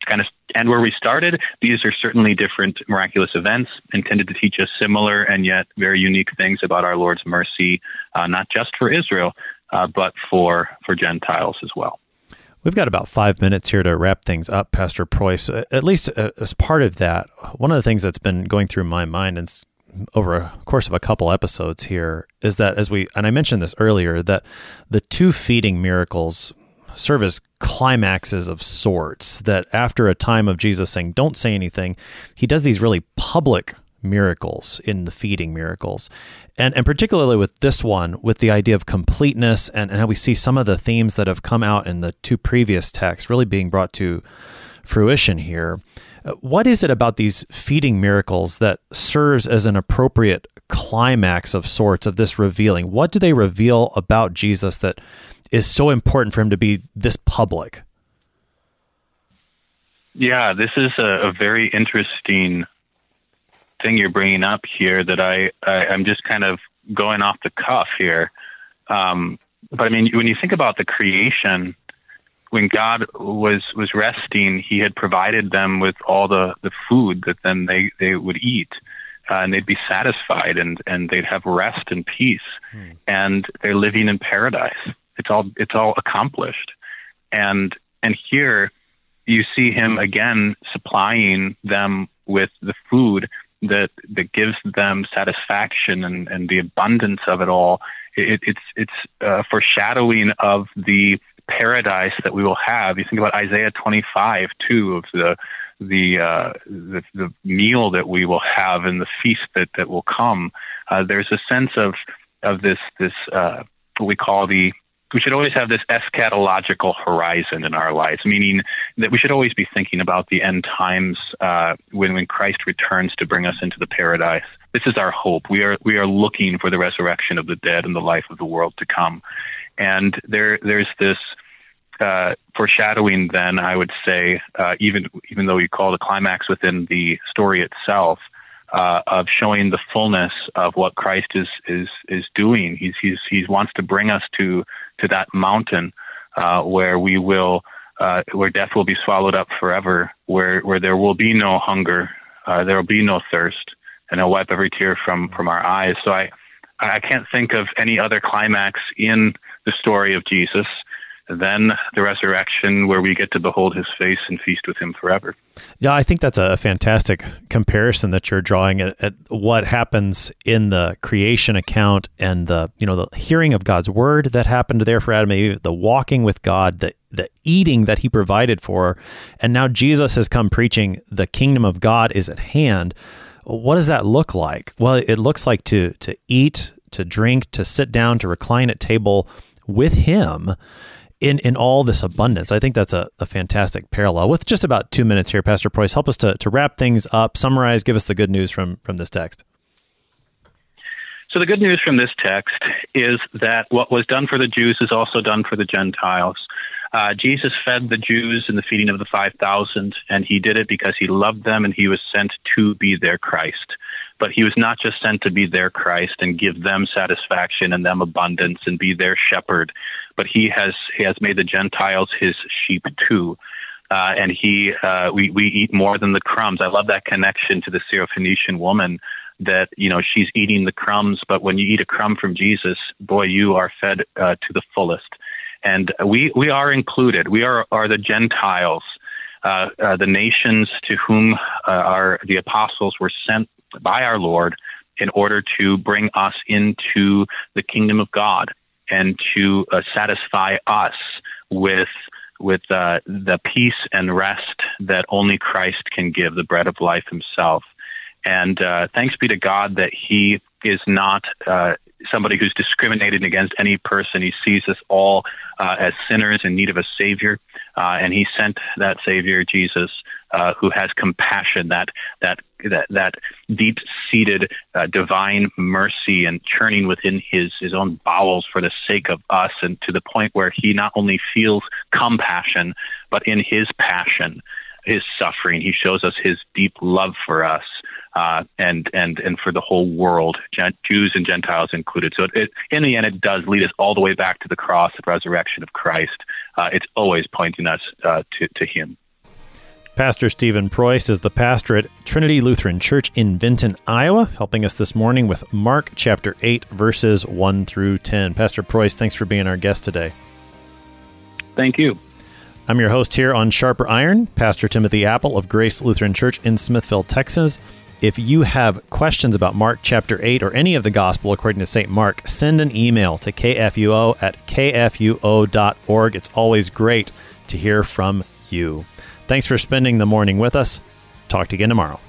B: kind of and where we started, these are certainly different miraculous events intended to teach us similar and yet very unique things about our Lord's mercy, uh, not just for Israel, uh, but for for Gentiles as well.
A: We've got about five minutes here to wrap things up, Pastor Preuss. At least uh, as part of that, one of the things that's been going through my mind and over a course of a couple episodes here is that as we and I mentioned this earlier that the two feeding miracles serve as climaxes of sorts that after a time of Jesus saying don't say anything he does these really public miracles in the feeding miracles and and particularly with this one with the idea of completeness and, and how we see some of the themes that have come out in the two previous texts really being brought to fruition here uh, what is it about these feeding miracles that serves as an appropriate climax of sorts of this revealing? What do they reveal about Jesus that is so important for him to be this public?
B: Yeah, this is a, a very interesting thing you're bringing up here that I, I am just kind of going off the cuff here. Um, but I mean, when you think about the creation, when God was was resting, He had provided them with all the, the food that then they, they would eat, uh, and they'd be satisfied, and, and they'd have rest and peace, hmm. and they're living in paradise. It's all it's all accomplished, and and here you see Him again supplying them with the food that that gives them satisfaction and, and the abundance of it all. It, it's it's uh, foreshadowing of the paradise that we will have. You think about Isaiah 25 too of the the, uh, the the meal that we will have and the feast that that will come. Uh, there's a sense of of this this uh, what we call the we should always have this eschatological horizon in our lives, meaning that we should always be thinking about the end times uh, when when Christ returns to bring us into the paradise. This is our hope. We are we are looking for the resurrection of the dead and the life of the world to come. And there, there's this uh, foreshadowing. Then I would say, uh, even even though you call the climax within the story itself, uh, of showing the fullness of what Christ is is is doing. He's he's he wants to bring us to to that mountain uh, where we will. Uh, where death will be swallowed up forever, where where there will be no hunger, uh, there will be no thirst, and He'll wipe every tear from from our eyes. So I I can't think of any other climax in the story of Jesus, then the resurrection where we get to behold his face and feast with him forever.
A: Yeah, I think that's a fantastic comparison that you're drawing at, at, what happens in the creation account and the you know the hearing of God's word that happened there for Adam the walking with God, the the eating that he provided for, and now Jesus has come preaching the kingdom of God is at hand. What does that look like? Well, it looks like to to eat to drink, to sit down, to recline at table with Him in, in all this abundance. I think that's a, a fantastic parallel. With just about two minutes here, Pastor Preuss, help us to, to wrap things up, summarize, give us the good news from, from this text.
B: So, the good news from this text is that what was done for the Jews is also done for the Gentiles. Uh, Jesus fed the Jews in the feeding of the 5,000, and he did it because he loved them and he was sent to be their Christ. But he was not just sent to be their Christ and give them satisfaction and them abundance and be their shepherd, but he has he has made the Gentiles his sheep too. Uh, and he uh, we we eat more than the crumbs. I love that connection to the Syrophoenician woman that you know she's eating the crumbs, but when you eat a crumb from Jesus, boy, you are fed uh, to the fullest and we we are included. We are are the Gentiles, uh, uh, the nations to whom uh, our the apostles were sent by our Lord in order to bring us into the kingdom of God and to uh, satisfy us with with uh, the peace and rest that only Christ can give, the bread of life Himself. And uh, thanks be to God that He is not somebody who's discriminated against any person. He sees us all uh, as sinners in need of a Savior, uh, and He sent that Savior, Jesus, uh, who has compassion, that that that, that deep-seated uh, divine mercy and churning within His His own bowels for the sake of us, and to the point where He not only feels compassion, but in His passion, His suffering, He shows us His deep love for us uh, and and and for the whole world, Jews and Gentiles included. So it, it, in the end, it does lead us all the way back to the cross and resurrection of Christ. Uh, it's always pointing us uh, to to Him.
A: Pastor Stephen Preuss is the pastor at Trinity Lutheran Church in Vinton, Iowa, helping us this morning with Mark chapter 8, verses 1 through 10. Pastor Preuss, thanks for being our guest today.
B: Thank you.
A: I'm your host here on Sharper Iron, Pastor Timothy Appel of Grace Lutheran Church in Smithville, Texas. If you have questions about Mark chapter 8 or any of the gospel according to St. Mark, send an email to kfuo at kfuo.org. It's always great to hear from you. Thanks for spending the morning with us. Talk to you again tomorrow.